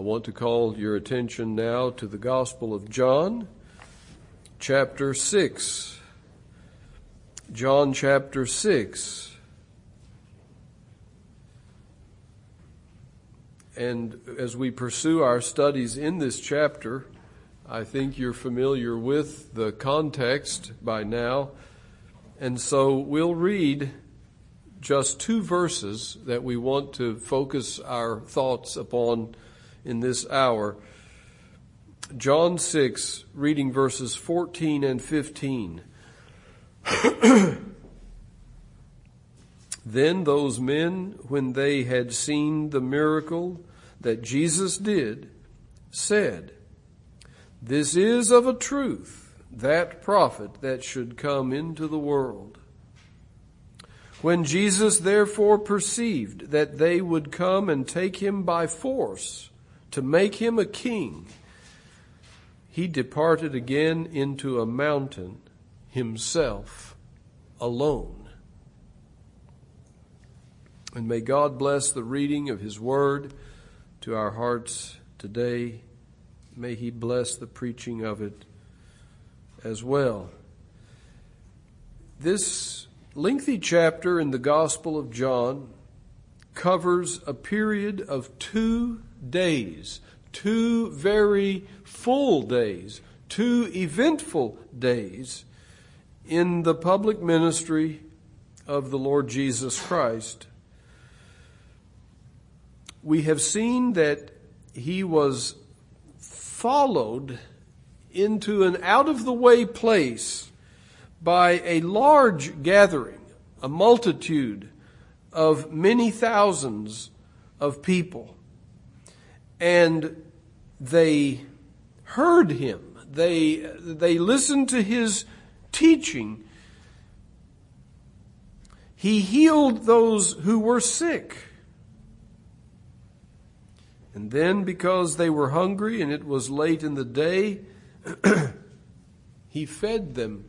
I want to call your attention now to the Gospel of John, chapter 6. John chapter 6. And as we pursue our studies in this chapter, I think you're familiar with the context by now. And so we'll read just two verses that we want to focus our thoughts upon in this hour. John 6, reading verses 14 and 15. then those men, when they had seen the miracle that Jesus did, said, This is of a truth that prophet that should come into the world. When Jesus therefore perceived that they would come and take him by force to make him a king, he departed again into a mountain himself alone. And may God bless the reading of his word to our hearts today. May he bless the preaching of it as well. This lengthy chapter in the Gospel of John covers a period of two days, two very full days, two eventful days in the public ministry of the Lord Jesus Christ. We have seen that he was followed into an out of the way place by a large gathering, a multitude of many thousands of people. And they heard him. They, they listened to his teaching. He healed those who were sick. And then because they were hungry and it was late in the day, he fed them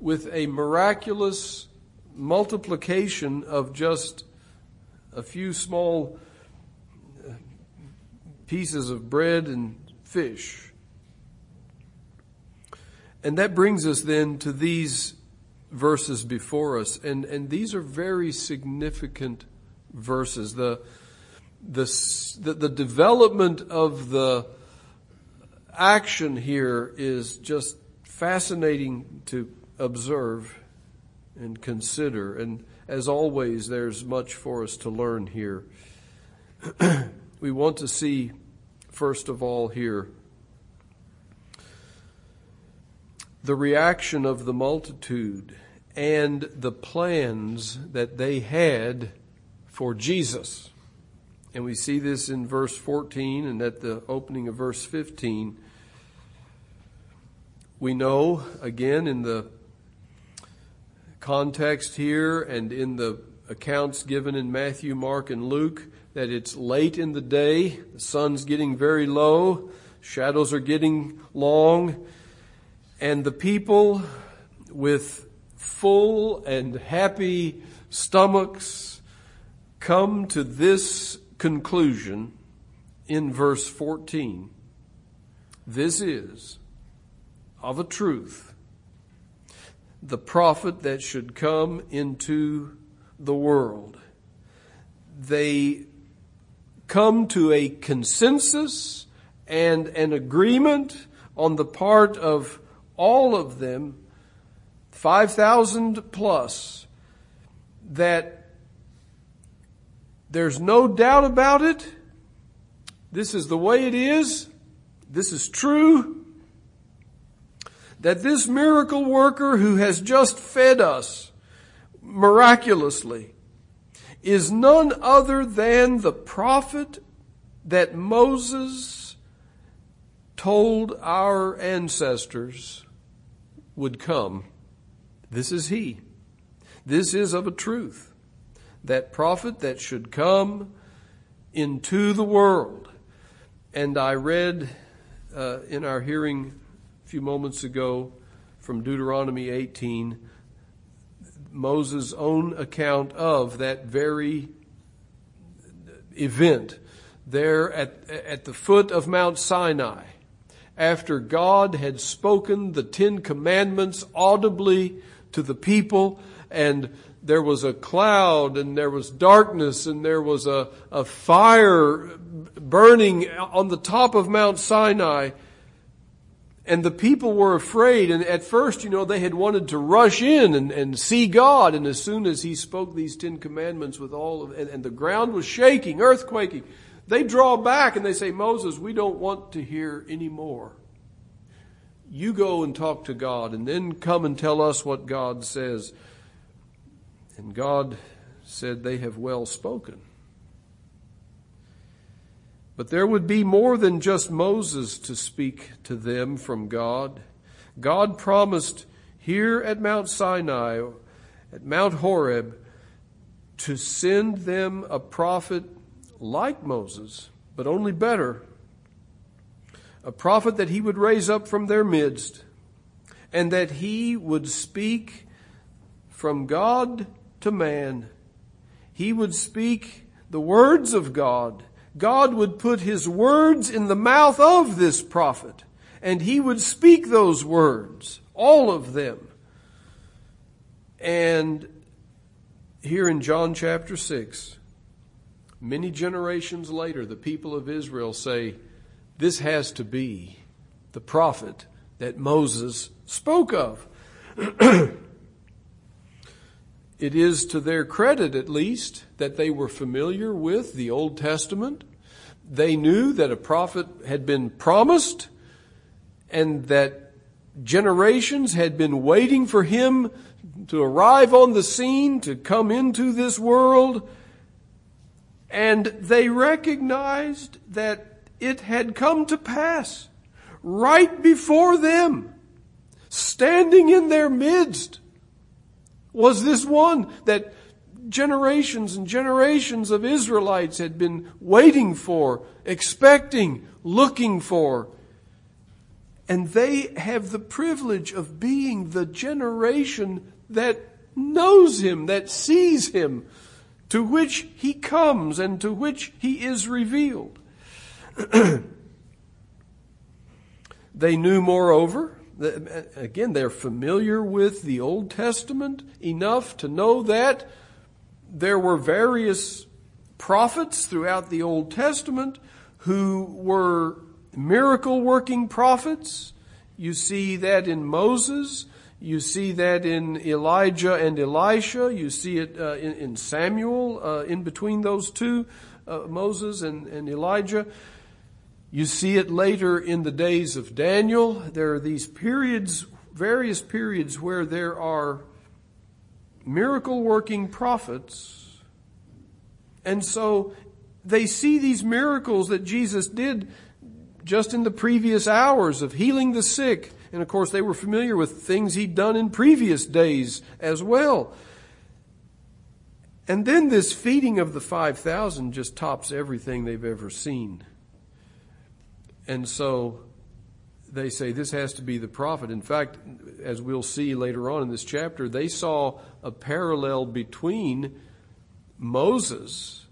with a miraculous multiplication of just a few small pieces of bread and fish. And that brings us then to these verses before us. And, and these are very significant verses. The, the, the, the development of the action here is just fascinating to observe and consider. And as always, there's much for us to learn here. we want to see, first of all, here the reaction of the multitude and the plans that they had for Jesus. And we see this in verse 14 and at the opening of verse 15. We know, again, in the context here and in the accounts given in Matthew, Mark, and Luke that it's late in the day, the sun's getting very low, shadows are getting long, and the people with full and happy stomachs come to this conclusion in verse 14. This is of a truth the prophet that should come into the world. They come to a consensus and an agreement on the part of all of them, 5,000 plus, that there's no doubt about it. This is the way it is. This is true that this miracle worker who has just fed us miraculously is none other than the prophet that Moses told our ancestors would come. This is he. This is of a truth. That prophet that should come into the world. And I read uh, in our hearing a few moments ago from Deuteronomy 18, Moses' own account of that very event there at, at the foot of Mount Sinai after God had spoken the Ten Commandments audibly to the people and there was a cloud and there was darkness and there was a, a fire burning on the top of Mount Sinai. And the people were afraid. And at first, you know, they had wanted to rush in and, and see God. And as soon as he spoke these Ten Commandments with all of, and, and the ground was shaking, earthquaking, they draw back and they say, Moses, we don't want to hear any more. You go and talk to God and then come and tell us what God says. And God said, They have well spoken. But there would be more than just Moses to speak to them from God. God promised here at Mount Sinai, at Mount Horeb, to send them a prophet like Moses, but only better. A prophet that he would raise up from their midst, and that he would speak from God to man. He would speak the words of God. God would put his words in the mouth of this prophet, and he would speak those words, all of them. And here in John chapter 6, many generations later, the people of Israel say, This has to be the prophet that Moses spoke of. It is to their credit, at least, that they were familiar with the Old Testament. They knew that a prophet had been promised and that generations had been waiting for him to arrive on the scene, to come into this world. And they recognized that it had come to pass right before them, standing in their midst was this one that generations and generations of Israelites had been waiting for, expecting, looking for. And they have the privilege of being the generation that knows Him, that sees Him, to which He comes and to which He is revealed. they knew, moreover, that, Again, they're familiar with the Old Testament enough to know that there were various prophets throughout the Old Testament who were miracle working prophets. You see that in Moses. You see that in Elijah and Elisha. You see it uh, in, in, Samuel, uh, in between those two, uh, Moses and, and Elijah. You see it later in the days of Daniel. There are these periods, various periods, where there are miracle working prophets. And so they see these miracles that Jesus did just in the previous hours of healing the sick. And of course, they were familiar with things he'd done in previous days as well. And then this feeding of the 5,000 just tops everything they've ever seen. And so they say this has to be the prophet. In fact, as we'll see later on in this chapter, they saw a parallel between Moses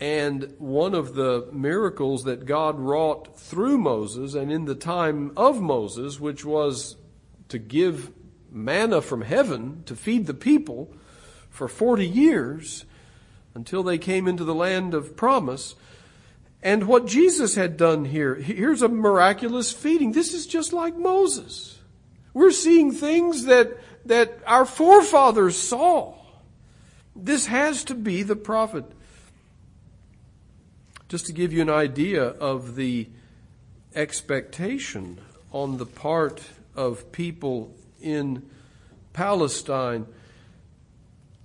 and one of the miracles that God wrought through Moses and in the time of Moses, which was to give manna from heaven to feed the people for 40 years until they came into the land of promise and what Jesus had done here. Here's a miraculous feeding. This is just like Moses. We're seeing things that, that our forefathers saw. This has to be the prophet. Just to give you an idea of the expectation on the part of people in Palestine,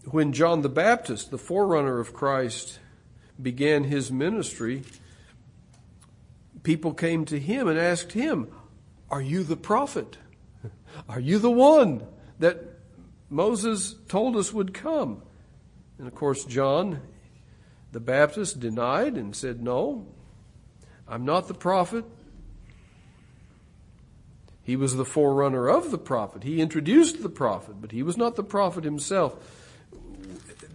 when John the Baptist, the forerunner of Christ, began his ministry, people came to him and asked him, Are you the prophet? Are you the one that Moses told us would come? And of course, John the Baptist denied and said, No, I'm not the prophet. He was the forerunner of the prophet. He introduced the prophet, but he was not the prophet himself.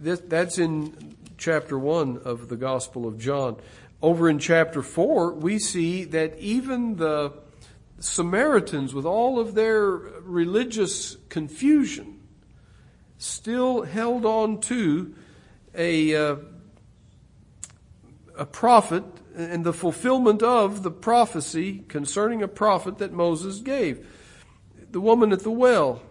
That's in chapter 1 of the Gospel of John. over in chapter 4, we see that even the Samaritans, with all of their religious confusion, still held on to a, uh, a prophet and the fulfillment of the prophecy concerning a prophet that Moses gave. The woman at the well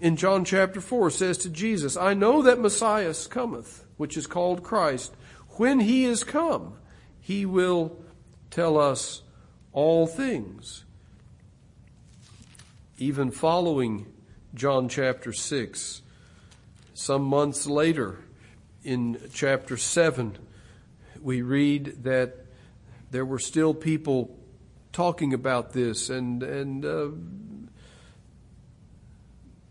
in John chapter 4 says to Jesus, I know that Messiah cometh, which is called Christ. When he is come, he will tell us all things. Even following John chapter 6, some months later, in chapter 7, we read that there were still people talking about this and, and uh,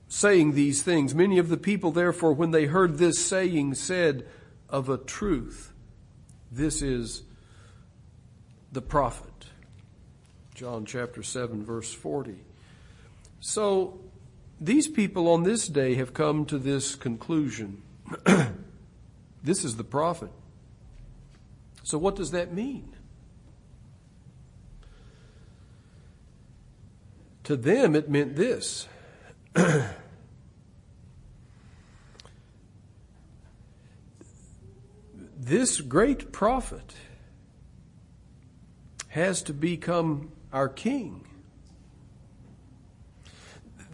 saying these things. Many of the people, therefore, when they heard this saying, said, Of a truth, this is the prophet. John chapter 7, verse 40. So, these people on this day have come to this conclusion. this is the prophet. So, what does that mean? To them, it meant this. this great prophet has to become our king.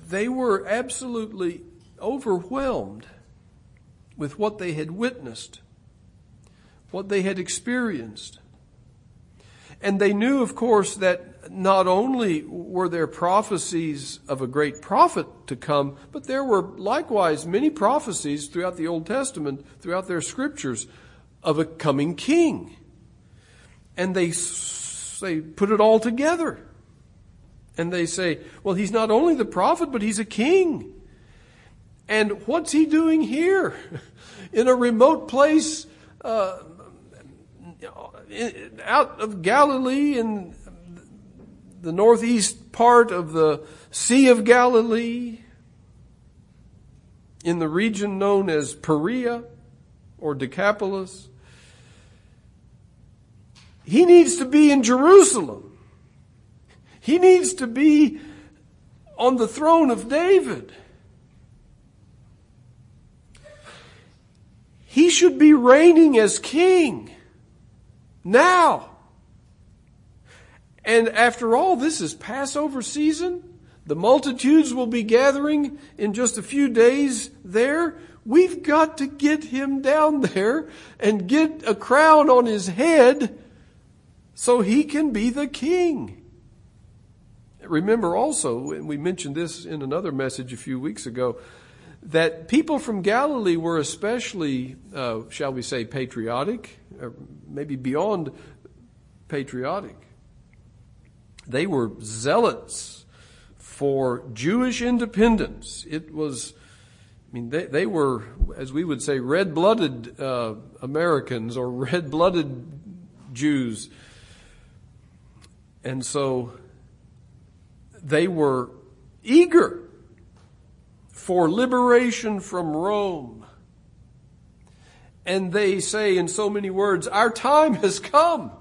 They were absolutely overwhelmed with what they had witnessed, what they had experienced. And they knew, of course, that not only were there prophecies of a great prophet to come, but there were likewise many prophecies throughout the Old Testament, throughout their scriptures, of a coming king. And they they put it all together. And they say, well, he's not only the prophet, but he's a king. And what's he doing here? In a remote place, uh, out of Galilee in the northeast part of the Sea of Galilee, in the region known as Perea or Decapolis. He needs to be in Jerusalem. He needs to be on the throne of David. He should be reigning as king now. And after all, this is Passover season. The multitudes will be gathering in just a few days there. We've got to get him down there and get a crown on his head so he can be the king. Remember also, and we mentioned this in another message a few weeks ago, that people from Galilee were especially, uh, shall we say, patriotic, or maybe beyond patriotic. They were zealots for Jewish independence. It was, I mean, they, they were, as we would say, red blooded uh, Americans or red blooded Jews and so they were eager for liberation from Rome. And they say in so many words, our time has come.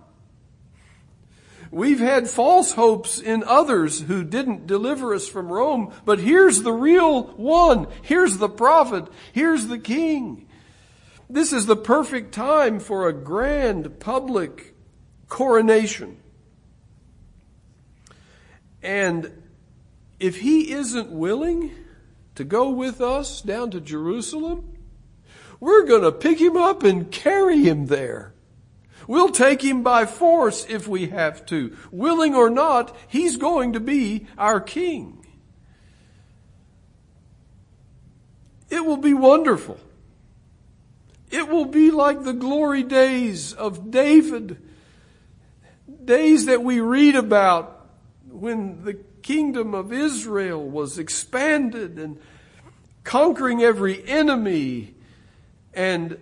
We've had false hopes in others who didn't deliver us from Rome, but here's the real one. Here's the prophet. Here's the king. This is the perfect time for a grand public coronation. And if he isn't willing to go with us down to Jerusalem, we're going to pick him up and carry him there. We'll take him by force if we have to. Willing or not, he's going to be our king. It will be wonderful. It will be like the glory days of David, days that we read about when the kingdom of Israel was expanded and conquering every enemy and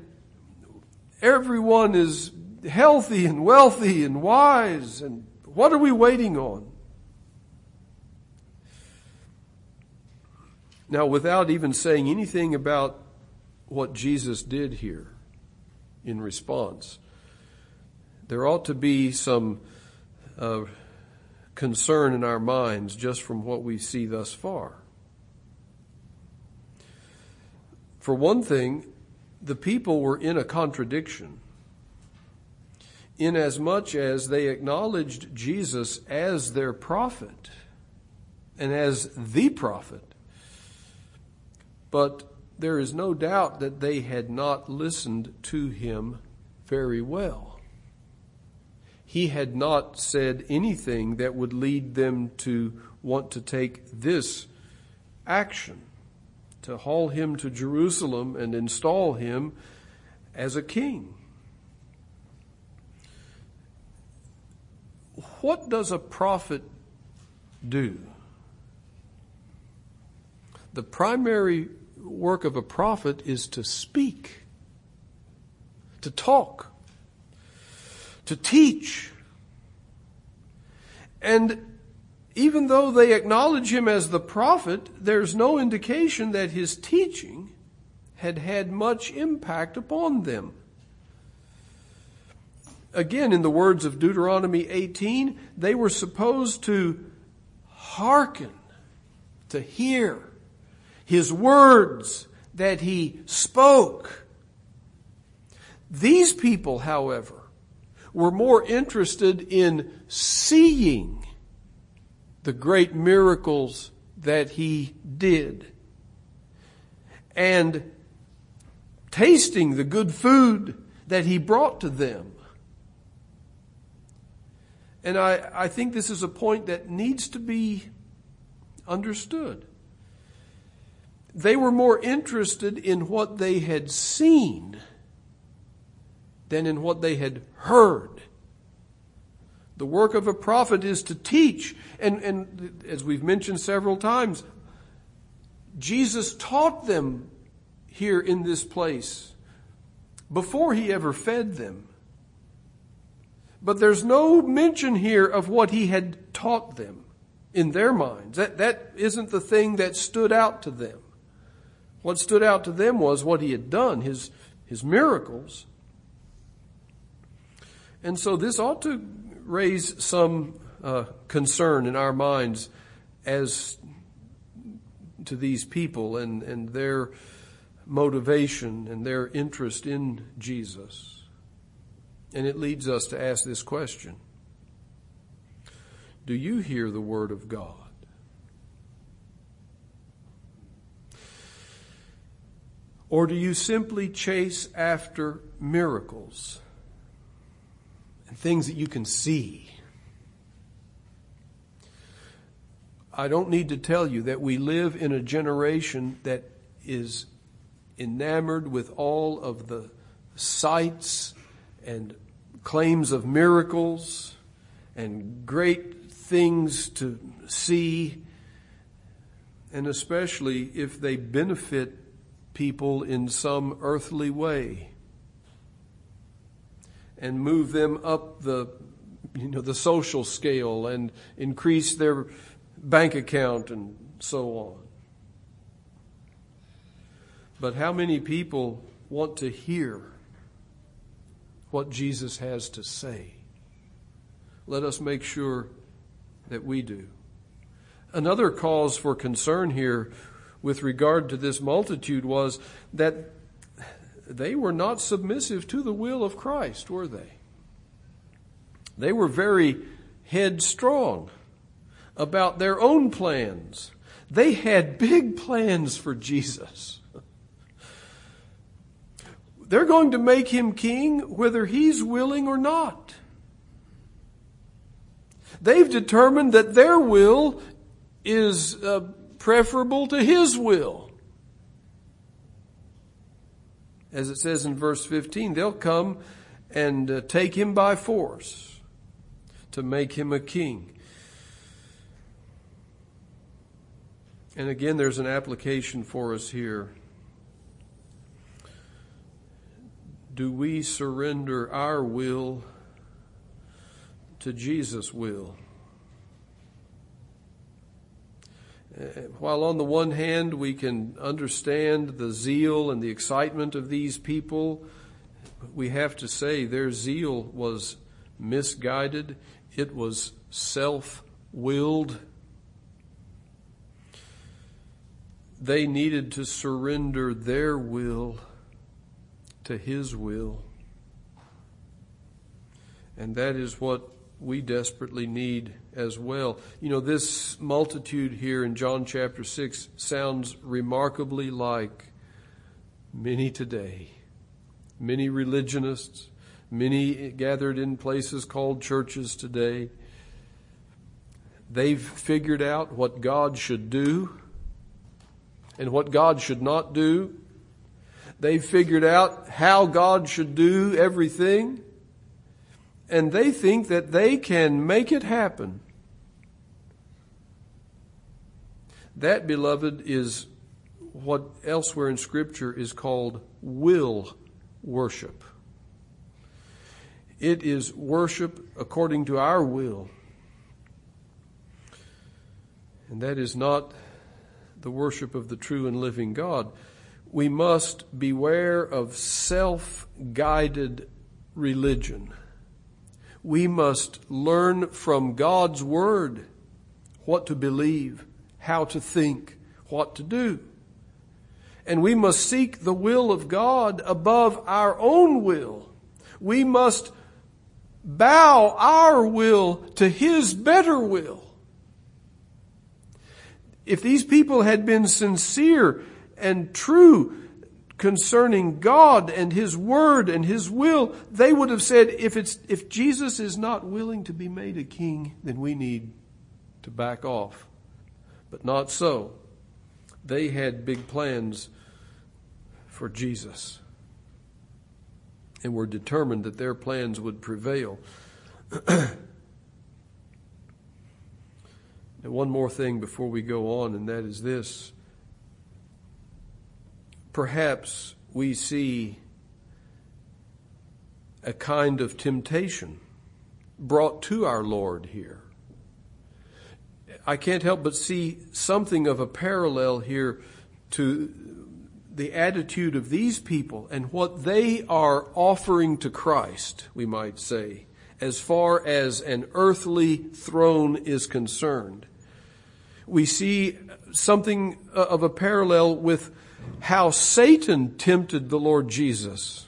everyone is healthy and wealthy and wise and what are we waiting on? Now, without even saying anything about what Jesus did here in response, there ought to be some uh, concern in our minds just from what we see thus far. For one thing, the people were in a contradiction inasmuch as they acknowledged Jesus as their prophet and as the prophet. But there is no doubt that they had not listened to him very well. He had not said anything that would lead them to want to take this action, to haul him to Jerusalem and install him as a king. What does a prophet do? The primary work of a prophet is to speak, to talk, to teach. And even though they acknowledge him as the prophet, there's no indication that his teaching had had much impact upon them. Again, in the words of Deuteronomy 18, they were supposed to hearken, to hear his words that he spoke. These people, however, were more interested in seeing the great miracles that he did and tasting the good food that he brought to them and I, I think this is a point that needs to be understood. They were more interested in what they had seen than in what they had heard. The work of a prophet is to teach. And, and as we've mentioned several times, Jesus taught them here in this place before he ever fed them. But there's no mention here of what he had taught them in their minds. That, that isn't the thing that stood out to them. What stood out to them was what he had done, his, his miracles. And so this ought to raise some uh, concern in our minds as to these people and, and their motivation and their interest in Jesus. And it leads us to ask this question Do you hear the Word of God? Or do you simply chase after miracles and things that you can see? I don't need to tell you that we live in a generation that is enamored with all of the sights and claims of miracles and great things to see, and especially if they benefit people in some earthly way and move them up the you know the social scale and increase their bank account and so on. But how many people want to hear what Jesus has to say. Let us make sure that we do. Another cause for concern here with regard to this multitude was that they were not submissive to the will of Christ, were they? They were very headstrong about their own plans. They had big plans for Jesus. They're going to make him king whether he's willing or not. They've determined that their will is uh, preferable to his will. As it says in verse 15, they'll come and uh, take him by force to make him a king. And again, there's an application for us here. do we surrender our will to Jesus' will? Uh, while on the one hand we can understand the zeal and the excitement of these people, we have to say their zeal was misguided, it was self willed. They needed to surrender their will to His will. And that is what we desperately need as well. You know, this multitude here in John chapter 6 sounds remarkably like many today. Many religionists, many gathered in places called churches today. They've figured out what God should do and what God should not do. They've figured out how God should do everything and they think that they can make it happen. That, beloved, is what elsewhere in Scripture is called will worship. It is worship according to our will. And that is not the worship of the true and living God. We must beware of self guided religion we must learn from God's Word what to believe, how to think, what to do. And we must seek the will of God above our own will. We must bow our will to His better will. If these people had been sincere and true concerning God and His Word and His will, they would have said, if it's, if Jesus is not willing to be made a king, then we need to back off. But not so. They had big plans for Jesus and were determined that their plans would prevail. and one more thing before we go on, and that is this perhaps we see a kind of temptation brought to our Lord here. I can't help but see something of a parallel here to the attitude of these people and what they are offering to Christ, we might say, as far as an earthly throne is concerned. We see something of a parallel with how Satan tempted the Lord Jesus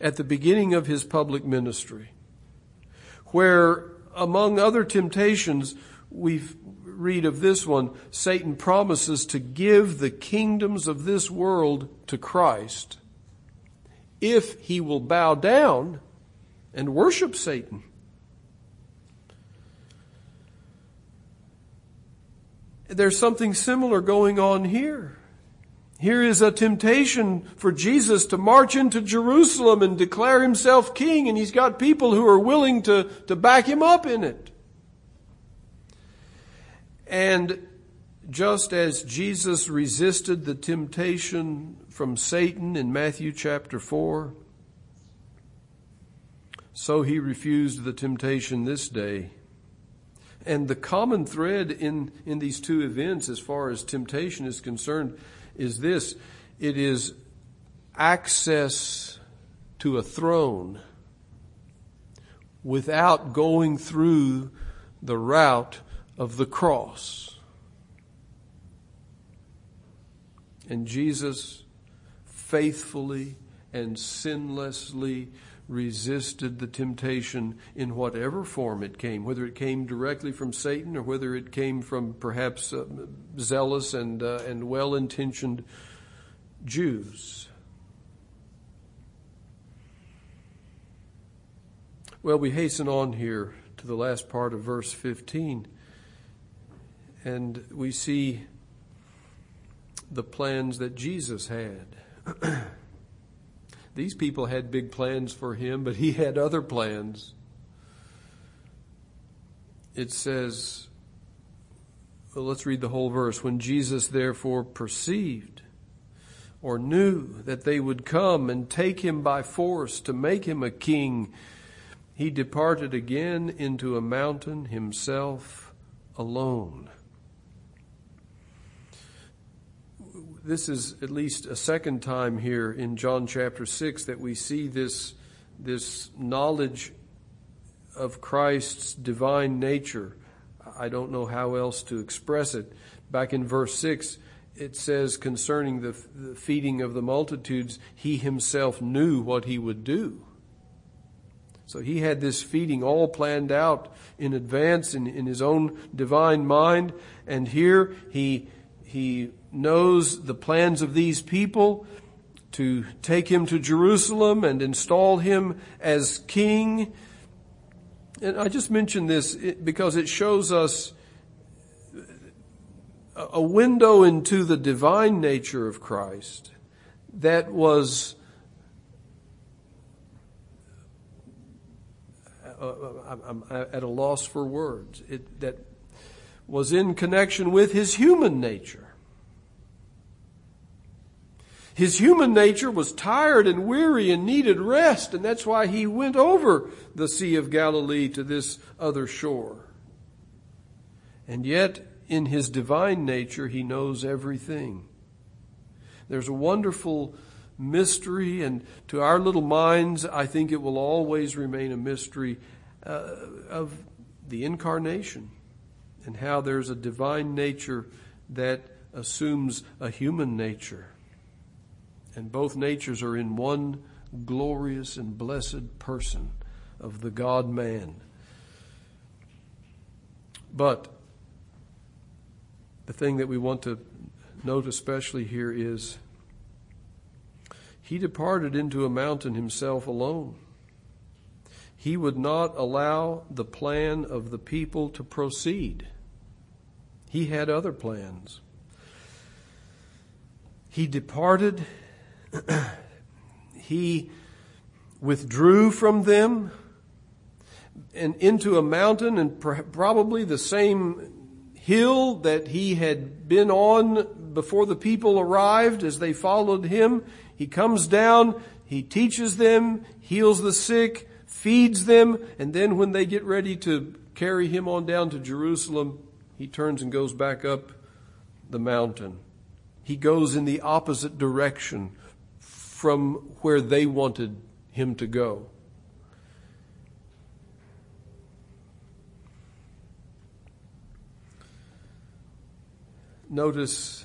at the beginning of his public ministry, where among other temptations, we read of this one, Satan promises to give the kingdoms of this world to Christ if he will bow down and worship Satan. There's something similar going on here. Here is a temptation for Jesus to march into Jerusalem and declare himself king, and he's got people who are willing to, to back him up in it. And just as Jesus resisted the temptation from Satan in Matthew chapter 4, so he refused the temptation this day. And the common thread in, in these two events, as far as temptation is concerned, is this it is access to a throne without going through the route of the cross. And Jesus faithfully and sinlessly resisted the temptation in whatever form it came, whether it came directly from Satan or whether it came from perhaps uh, zealous and, uh, and well intentioned Jews. Well, we hasten on here to the last part of verse 15, and we see the plans that Jesus had. These people had big plans for him, but he had other plans. It says, well, let's read the whole verse. When Jesus therefore perceived or knew that they would come and take him by force to make him a king, he departed again into a mountain himself alone. This is at least a second time here in John chapter 6 that we see this, this knowledge of Christ's divine nature. I don't know how else to express it. Back in verse 6, it says concerning the, the feeding of the multitudes, he himself knew what he would do. So he had this feeding all planned out in advance in, in his own divine mind. And here he, he knows the plans of these people to take him to Jerusalem and install him as king. And I just mention this because it shows us a window into the divine nature of Christ that was I'm at a loss for words. It, that was in connection with his human nature. His human nature was tired and weary and needed rest, and that's why he went over the Sea of Galilee to this other shore. And yet, in his divine nature, he knows everything. There's a wonderful mystery, and to our little minds, I think it will always remain a mystery uh, of the incarnation and how there's a divine nature that assumes a human nature. And both natures are in one glorious and blessed person of the God man. But the thing that we want to note especially here is he departed into a mountain himself alone. He would not allow the plan of the people to proceed. He had other plans. He departed he withdrew from them and into a mountain and probably the same hill that he had been on before the people arrived as they followed him. He comes down, he teaches them, heals the sick, feeds them, and then when they get ready to carry him on down to Jerusalem, he turns and goes back up the mountain. He goes in the opposite direction from where they wanted him to go. Notice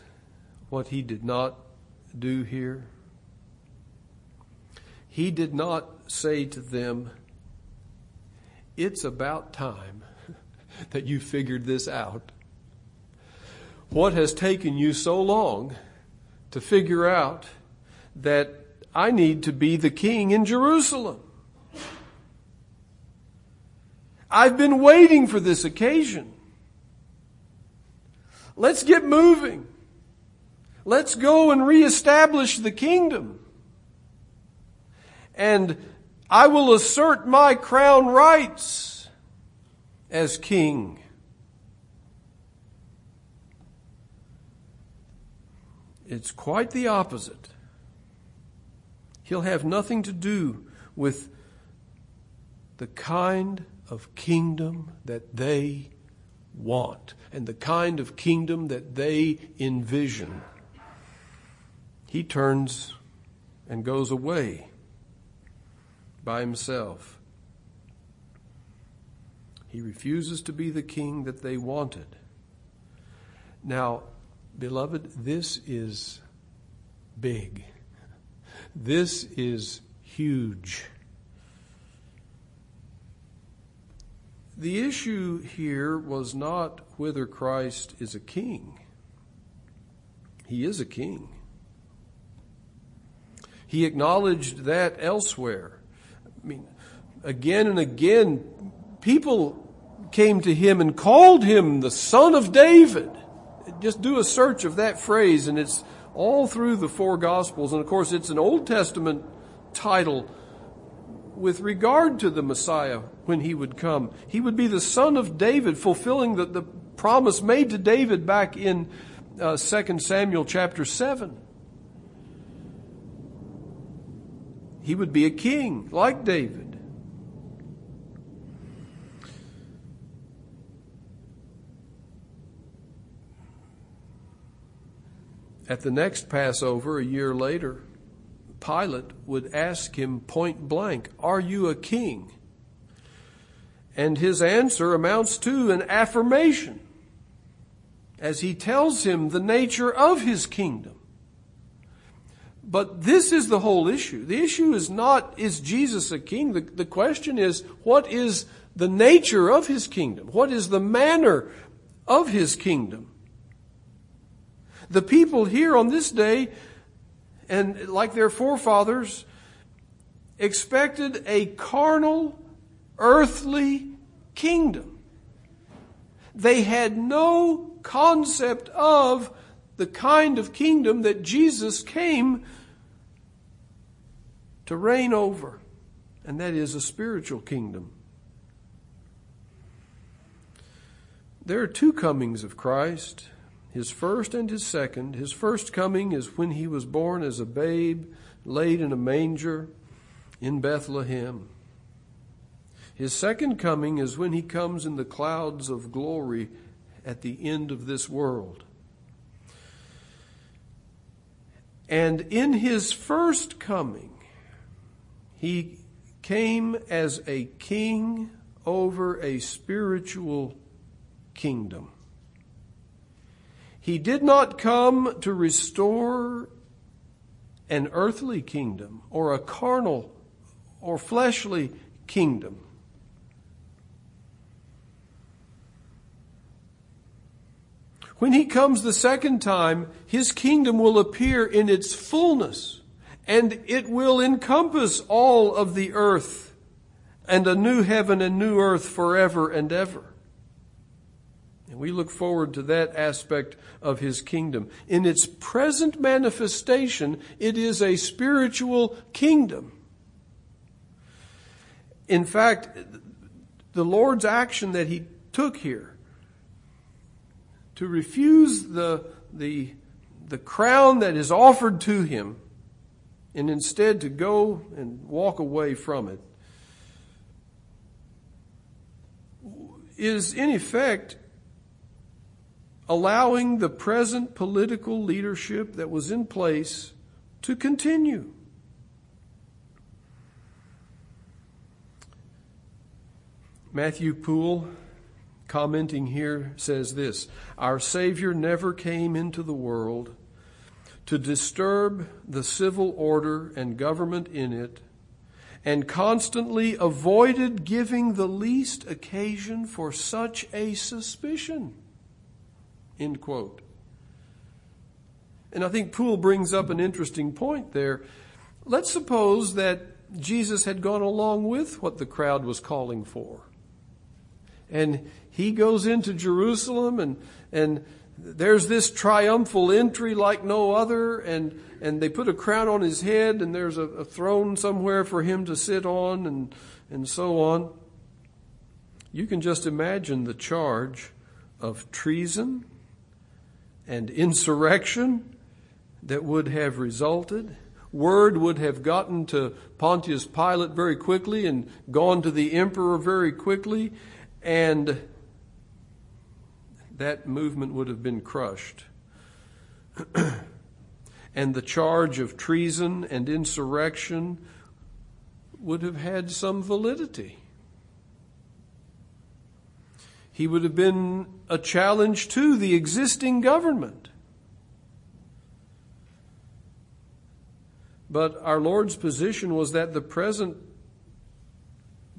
what he did not do here. He did not say to them, It's about time that you figured this out. What has taken you so long to figure out that I need to be the king in Jerusalem. I've been waiting for this occasion. Let's get moving. Let's go and reestablish the kingdom. And I will assert my crown rights as king. It's quite the opposite. He'll have nothing to do with the kind of kingdom that they want and the kind of kingdom that they envision. He turns and goes away by himself. He refuses to be the king that they wanted. Now, beloved, this is big. This is huge. The issue here was not whether Christ is a king. He is a king. He acknowledged that elsewhere. I mean, again and again, people came to him and called him the son of David. Just do a search of that phrase and it's all through the four Gospels. And of course, it's an Old Testament title with regard to the Messiah when he would come. He would be the son of David, fulfilling the, the promise made to David back in uh, 2 Samuel chapter 7. He would be a king like David. At the next Passover, a year later, Pilate would ask him point blank, Are you a king? And his answer amounts to an affirmation as he tells him the nature of his kingdom. But this is the whole issue. The issue is not, is Jesus a king? The, the question is, what is the nature of his kingdom? What is the manner of his kingdom? The people here on this day, and like their forefathers, expected a carnal, earthly kingdom. They had no concept of the kind of kingdom that Jesus came to reign over, and that is a spiritual kingdom. There are two comings of Christ his first and his second. His first coming is when he was born as a babe, laid in a manger in Bethlehem. His second coming is when he comes in the clouds of glory at the end of this world. And in his first coming, he came as a king over a spiritual kingdom. He did not come to restore an earthly kingdom or a carnal or fleshly kingdom. When he comes the second time, his kingdom will appear in its fullness and it will encompass all of the earth and a new heaven and new earth forever and ever. We look forward to that aspect of his kingdom. In its present manifestation, it is a spiritual kingdom. In fact, the Lord's action that he took here to refuse the, the, the crown that is offered to him and instead to go and walk away from it is in effect allowing the present political leadership that was in place to continue. Matthew Poole, commenting here, says this Our Savior never came into the world to disturb the civil order and government in it, and constantly avoided giving the least occasion for such a suspicion. End quote. And I think Poole brings up an interesting point there. Let's suppose that Jesus had gone along with what the crowd was calling for. And he goes into Jerusalem and, and there's this triumphal entry like no other and, and they put a crown on his head and there's a, a throne somewhere for him to sit on and, and so on. You can just imagine the charge of treason and insurrection that would have resulted. Word would have gotten to Pontius Pilate very quickly and gone to the emperor very quickly, and that movement would have been crushed. and the charge of treason and insurrection would have had some validity. He would have been a challenge to the existing government. But our Lord's position was that the present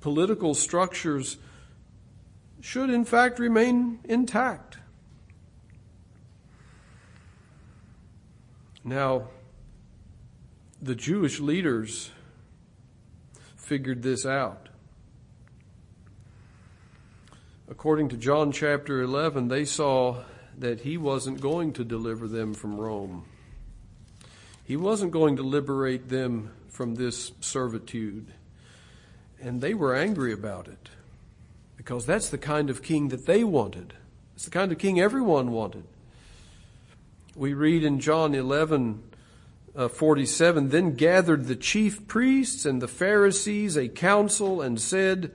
political structures should in fact remain intact. Now, the Jewish leaders figured this out. According to John chapter 11, they saw that he wasn't going to deliver them from Rome. He wasn't going to liberate them from this servitude. And they were angry about it because that's the kind of king that they wanted. It's the kind of king everyone wanted. We read in John 11, uh, 47, then gathered the chief priests and the Pharisees a council and said,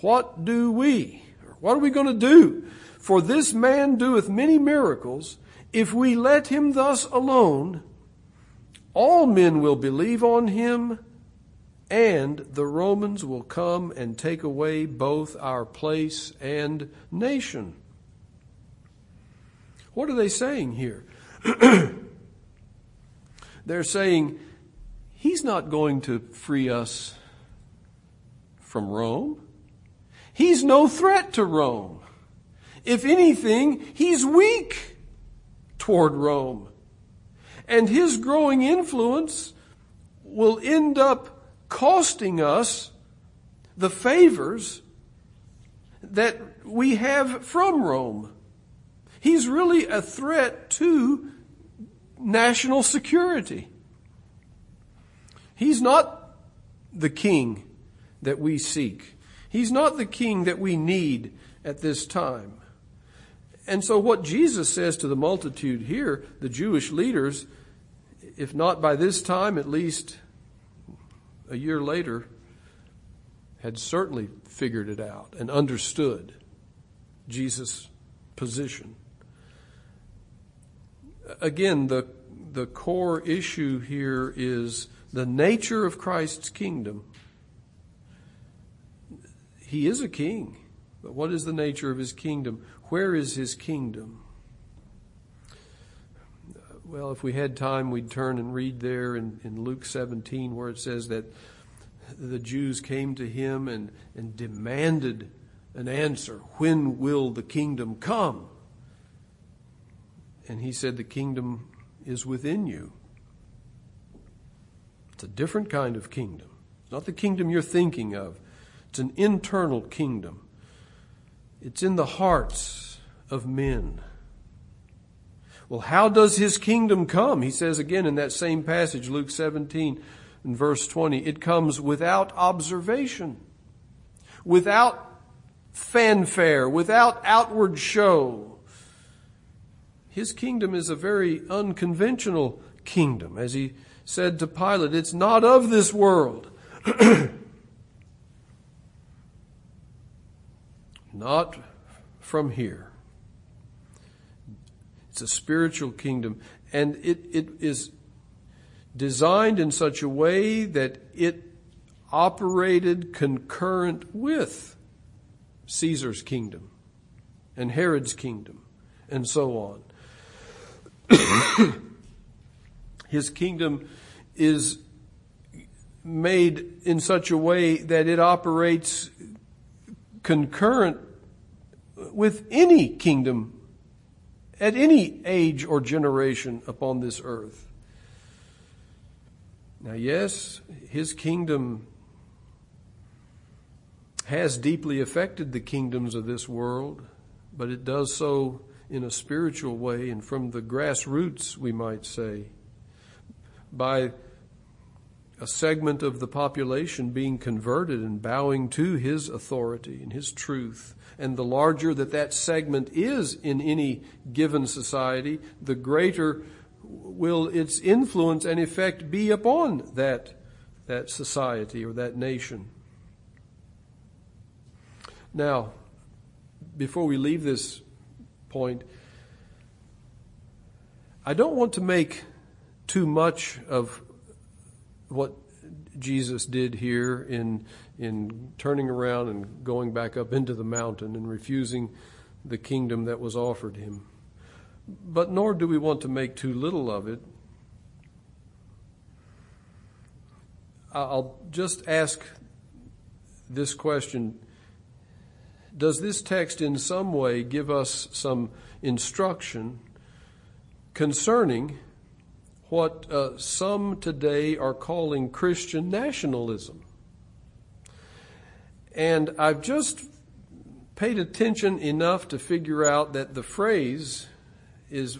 What do we? What are we going to do? For this man doeth many miracles. If we let him thus alone, all men will believe on him, and the Romans will come and take away both our place and nation. What are they saying here? They're saying, He's not going to free us from Rome. He's no threat to Rome. If anything, he's weak toward Rome. And his growing influence will end up costing us the favors that we have from Rome. He's really a threat to national security. He's not the king that we seek. He's not the king that we need at this time. And so what Jesus says to the multitude here, the Jewish leaders, if not by this time, at least a year later, had certainly figured it out and understood Jesus' position. Again, the, the core issue here is the nature of Christ's kingdom. He is a king, but what is the nature of his kingdom? Where is his kingdom? Well, if we had time, we'd turn and read there in, in Luke 17 where it says that the Jews came to him and, and demanded an answer. When will the kingdom come? And he said, The kingdom is within you. It's a different kind of kingdom. It's not the kingdom you're thinking of, it's an internal kingdom. It's in the hearts of men. Well, how does his kingdom come? He says again in that same passage, Luke 17 and verse 20, it comes without observation, without fanfare, without outward show. His kingdom is a very unconventional kingdom. As he said to Pilate, it's not of this world. not from here. It's a spiritual kingdom, and it, it is designed in such a way that it operated concurrent with Caesar's kingdom and Herod's kingdom and so on. His kingdom is made in such a way that it operates concurrent with any kingdom at any age or generation upon this earth. Now, yes, his kingdom has deeply affected the kingdoms of this world, but it does so in a spiritual way and from the grassroots, we might say, by a segment of the population being converted and bowing to his authority and his truth. And the larger that that segment is in any given society, the greater will its influence and effect be upon that, that society or that nation. Now, before we leave this point, I don't want to make too much of what Jesus did here in in turning around and going back up into the mountain and refusing the kingdom that was offered him. But nor do we want to make too little of it. I'll just ask this question Does this text in some way give us some instruction concerning what uh, some today are calling Christian nationalism. And I've just paid attention enough to figure out that the phrase is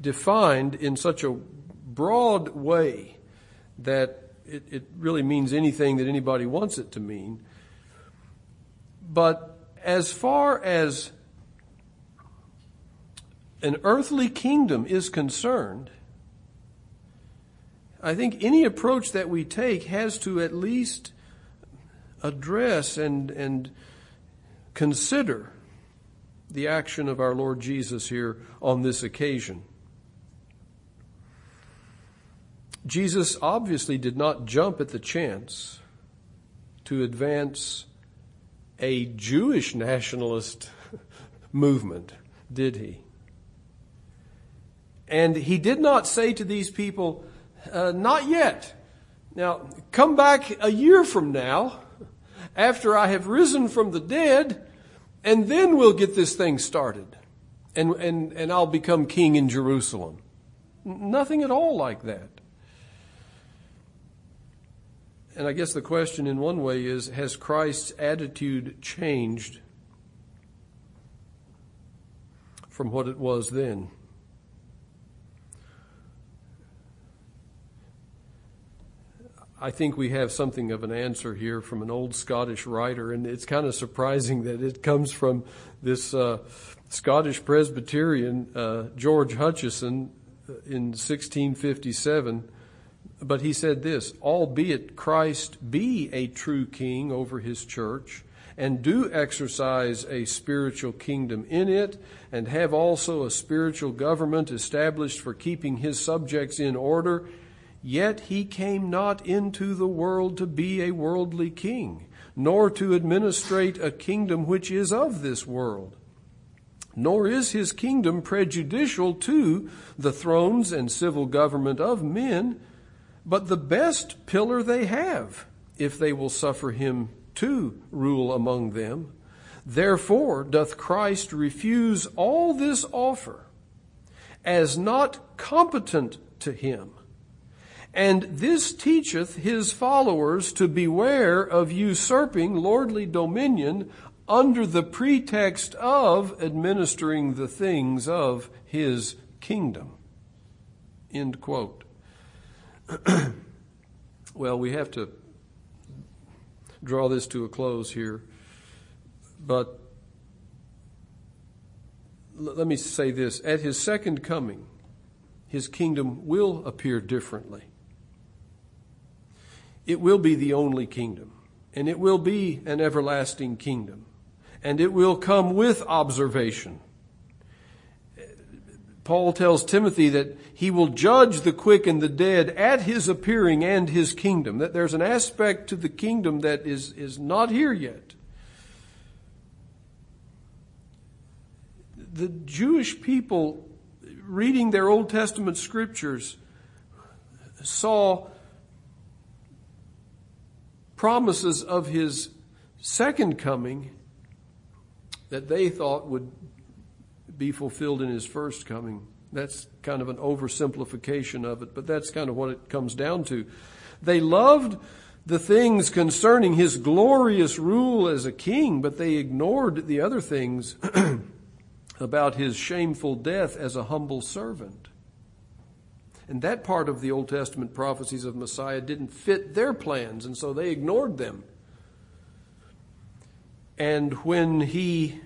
defined in such a broad way that it, it really means anything that anybody wants it to mean. But as far as an earthly kingdom is concerned, I think any approach that we take has to at least address and, and consider the action of our Lord Jesus here on this occasion. Jesus obviously did not jump at the chance to advance a Jewish nationalist movement, did he? And he did not say to these people, uh, not yet. Now, come back a year from now, after I have risen from the dead, and then we'll get this thing started. And, and, and I'll become king in Jerusalem. Nothing at all like that. And I guess the question in one way is Has Christ's attitude changed from what it was then? I think we have something of an answer here from an old Scottish writer, and it's kind of surprising that it comes from this uh, Scottish Presbyterian, uh, George Hutcheson, uh, in 1657. But he said this Albeit Christ be a true king over his church, and do exercise a spiritual kingdom in it, and have also a spiritual government established for keeping his subjects in order Yet he came not into the world to be a worldly king, nor to administrate a kingdom which is of this world. Nor is his kingdom prejudicial to the thrones and civil government of men, but the best pillar they have, if they will suffer him to rule among them. Therefore doth Christ refuse all this offer as not competent to him and this teacheth his followers to beware of usurping lordly dominion under the pretext of administering the things of his kingdom. End quote. well, we have to draw this to a close here, but let me say this. At his second coming, his kingdom will appear differently it will be the only kingdom, and it will be an everlasting kingdom, and it will come with observation. Paul tells Timothy that he will judge the quick and the dead at his appearing and his kingdom, that there's an aspect to the kingdom that is, is not here yet. The Jewish people, reading their Old Testament scriptures, saw promises of his second coming that they thought would be fulfilled in his first coming. That's kind of an oversimplification of it, but that's kind of what it comes down to. They loved the things concerning his glorious rule as a king, but they ignored the other things about his shameful death as a humble servant. And that part of the Old Testament prophecies of Messiah didn't fit their plans, and so they ignored them. And when he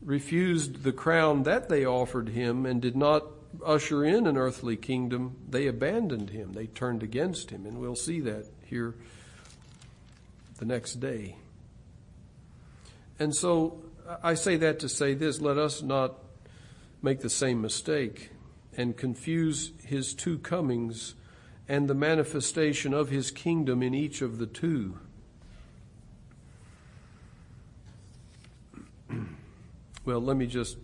refused the crown that they offered him and did not usher in an earthly kingdom, they abandoned him. They turned against him. And we'll see that here the next day. And so I say that to say this let us not make the same mistake and confuse his two comings and the manifestation of his kingdom in each of the two. well, let me just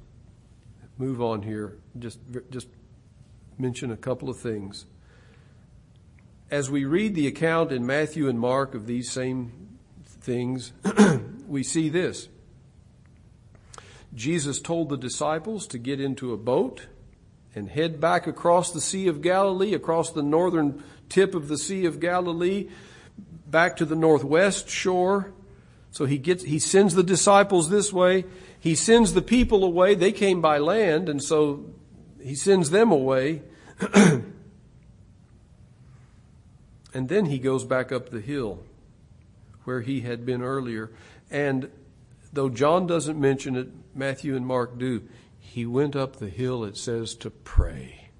move on here. Just, just mention a couple of things. As we read the account in Matthew and Mark of these same things, we see this. Jesus told the disciples to get into a boat and head back across the Sea of Galilee, across the northern tip of the Sea of Galilee, back to the northwest shore. So he gets, he sends the disciples this way. He sends the people away. They came by land, and so he sends them away. and then he goes back up the hill where he had been earlier. And though John doesn't mention it, Matthew and Mark do. He went up the hill, it says, to pray.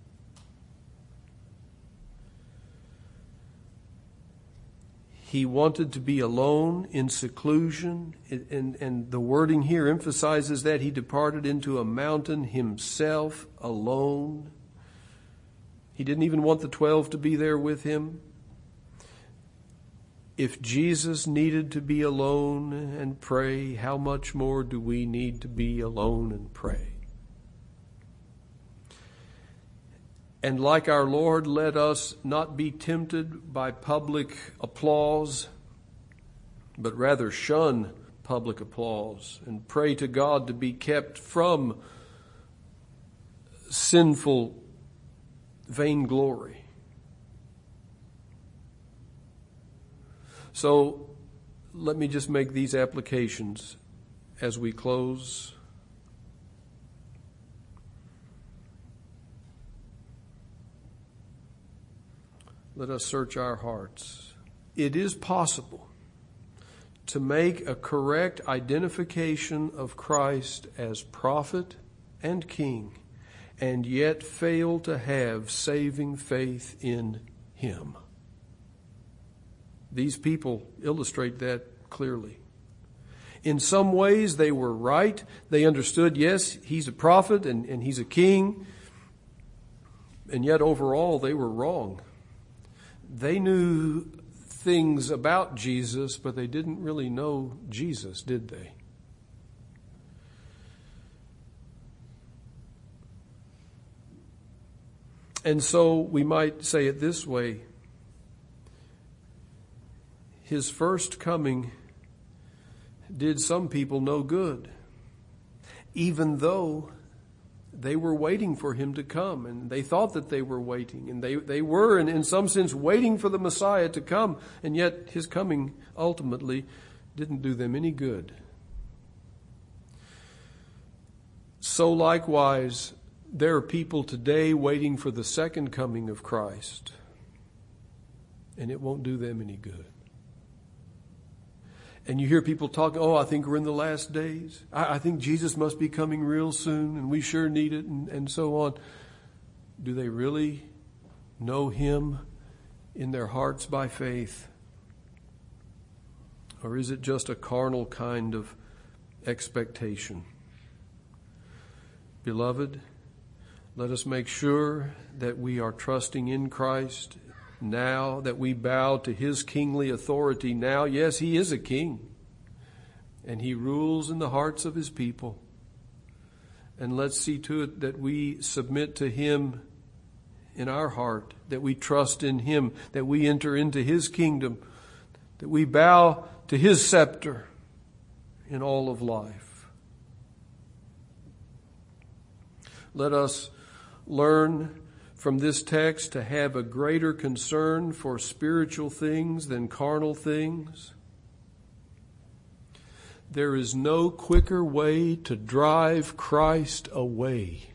He wanted to be alone in seclusion, and, and the wording here emphasizes that he departed into a mountain himself alone. He didn't even want the twelve to be there with him. If Jesus needed to be alone and pray, how much more do we need to be alone and pray? And like our Lord, let us not be tempted by public applause, but rather shun public applause and pray to God to be kept from sinful vainglory. So let me just make these applications as we close. Let us search our hearts. It is possible to make a correct identification of Christ as prophet and king and yet fail to have saving faith in Him. These people illustrate that clearly. In some ways, they were right. They understood, yes, he's a prophet and, and he's a king. And yet, overall, they were wrong. They knew things about Jesus, but they didn't really know Jesus, did they? And so we might say it this way His first coming did some people no good, even though they were waiting for him to come and they thought that they were waiting and they, they were in, in some sense waiting for the Messiah to come and yet his coming ultimately didn't do them any good. So likewise, there are people today waiting for the second coming of Christ, and it won't do them any good. And you hear people talk, oh, I think we're in the last days. I, I think Jesus must be coming real soon, and we sure need it, and, and so on. Do they really know Him in their hearts by faith? Or is it just a carnal kind of expectation? Beloved, let us make sure that we are trusting in Christ now, that we bow to his kingly authority now. Yes, he is a king, and he rules in the hearts of his people. And let's see to it that we submit to him in our heart, that we trust in him, that we enter into his kingdom, that we bow to his scepter in all of life. Let us learn from this text to have a greater concern for spiritual things than carnal things? There is no quicker way to drive Christ away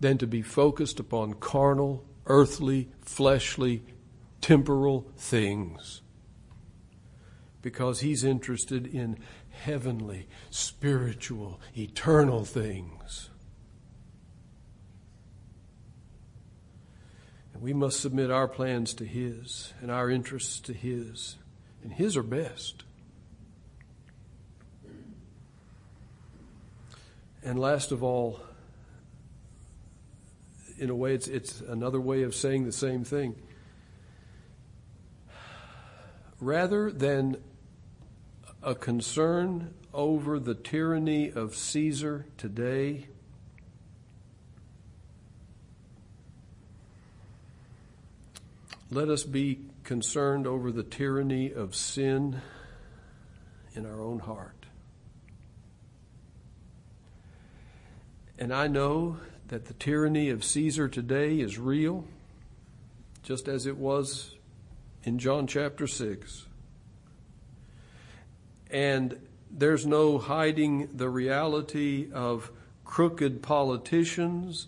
than to be focused upon carnal, earthly, fleshly, temporal things. Because he's interested in heavenly, spiritual, eternal things. We must submit our plans to His and our interests to His, and His are best. And last of all, in a way, it's, it's another way of saying the same thing. Rather than a concern over the tyranny of Caesar today, Let us be concerned over the tyranny of sin in our own heart. And I know that the tyranny of Caesar today is real, just as it was in John chapter 6. And there's no hiding the reality of crooked politicians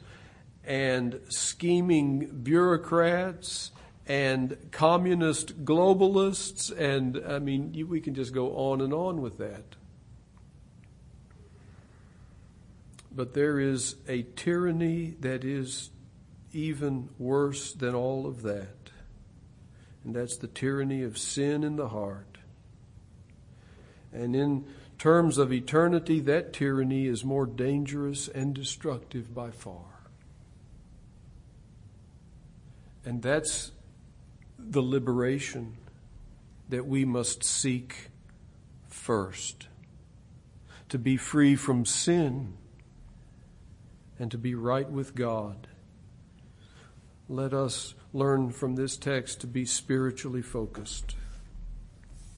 and scheming bureaucrats and communist globalists, and I mean, we can just go on and on with that. But there is a tyranny that is even worse than all of that, and that's the tyranny of sin in the heart. And in terms of eternity, that tyranny is more dangerous and destructive by far. And that's the liberation that we must seek first. To be free from sin and to be right with God. Let us learn from this text to be spiritually focused.